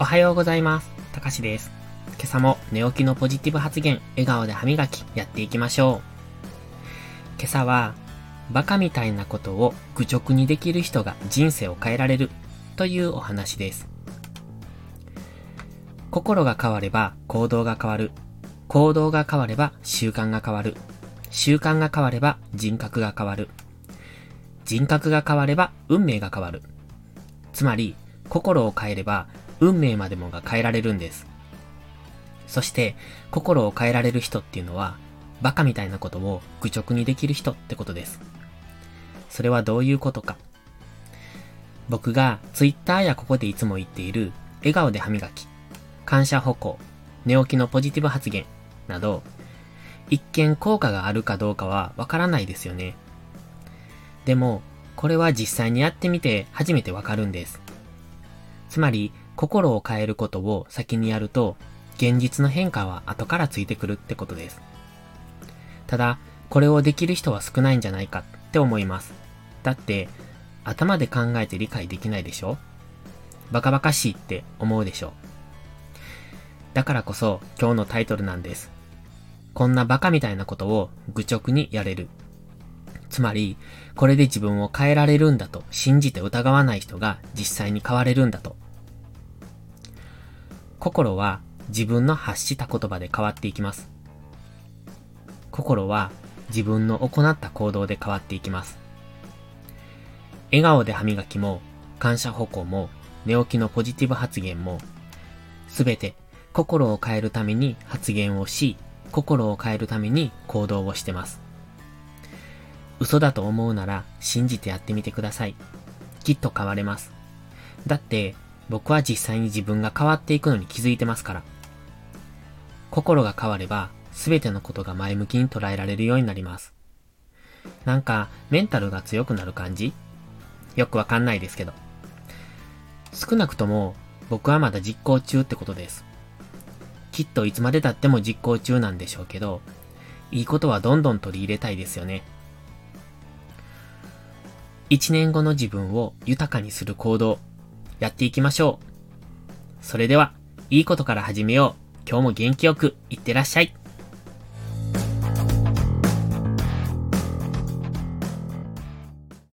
おはようございます。たかしです。今朝も寝起きのポジティブ発言、笑顔で歯磨き、やっていきましょう。今朝は、バカみたいなことを愚直にできる人が人生を変えられるというお話です。心が変われば行動が変わる。行動が変われば習慣が変わる。習慣が変われば人格が変わる。人格が変われば運命が変わる。つまり、心を変えれば運命までもが変えられるんです。そして、心を変えられる人っていうのは、バカみたいなことを愚直にできる人ってことです。それはどういうことか。僕が Twitter やここでいつも言っている、笑顔で歯磨き、感謝歩行、寝起きのポジティブ発言など、一見効果があるかどうかはわからないですよね。でも、これは実際にやってみて初めてわかるんです。つまり、心を変えることを先にやると、現実の変化は後からついてくるってことです。ただ、これをできる人は少ないんじゃないかって思います。だって、頭で考えて理解できないでしょ？バカバカしいって思うでしょ？だからこそ今日のタイトルなんです。こんなバカみたいなことを愚直にやれる。つまり、これで自分を変えられるんだと信じて疑わない人が実際に変われるんだと。心は自分の発した言葉で変わっていきます。心は自分の行った行動で変わっていきます。笑顔で歯磨きも、感謝歩行も、寝起きのポジティブ発言も、すべて心を変えるために発言をし、心を変えるために行動をしてます。嘘だと思うなら信じてやってみてください。きっと変われます。だって僕は実際に自分が変わっていくのに気づいてますから。心が変われば全てのことが前向きに捉えられるようになります。なんかメンタルが強くなる感じ？よくわかんないですけど。少なくとも僕はまだ実行中ってことです。きっといつまで経っても実行中なんでしょうけど、いいことはどんどん取り入れたいですよね。一年後の自分を豊かにする行動、やっていきましょう。それでは、いいことから始めよう。今日も元気よく、いってらっしゃい。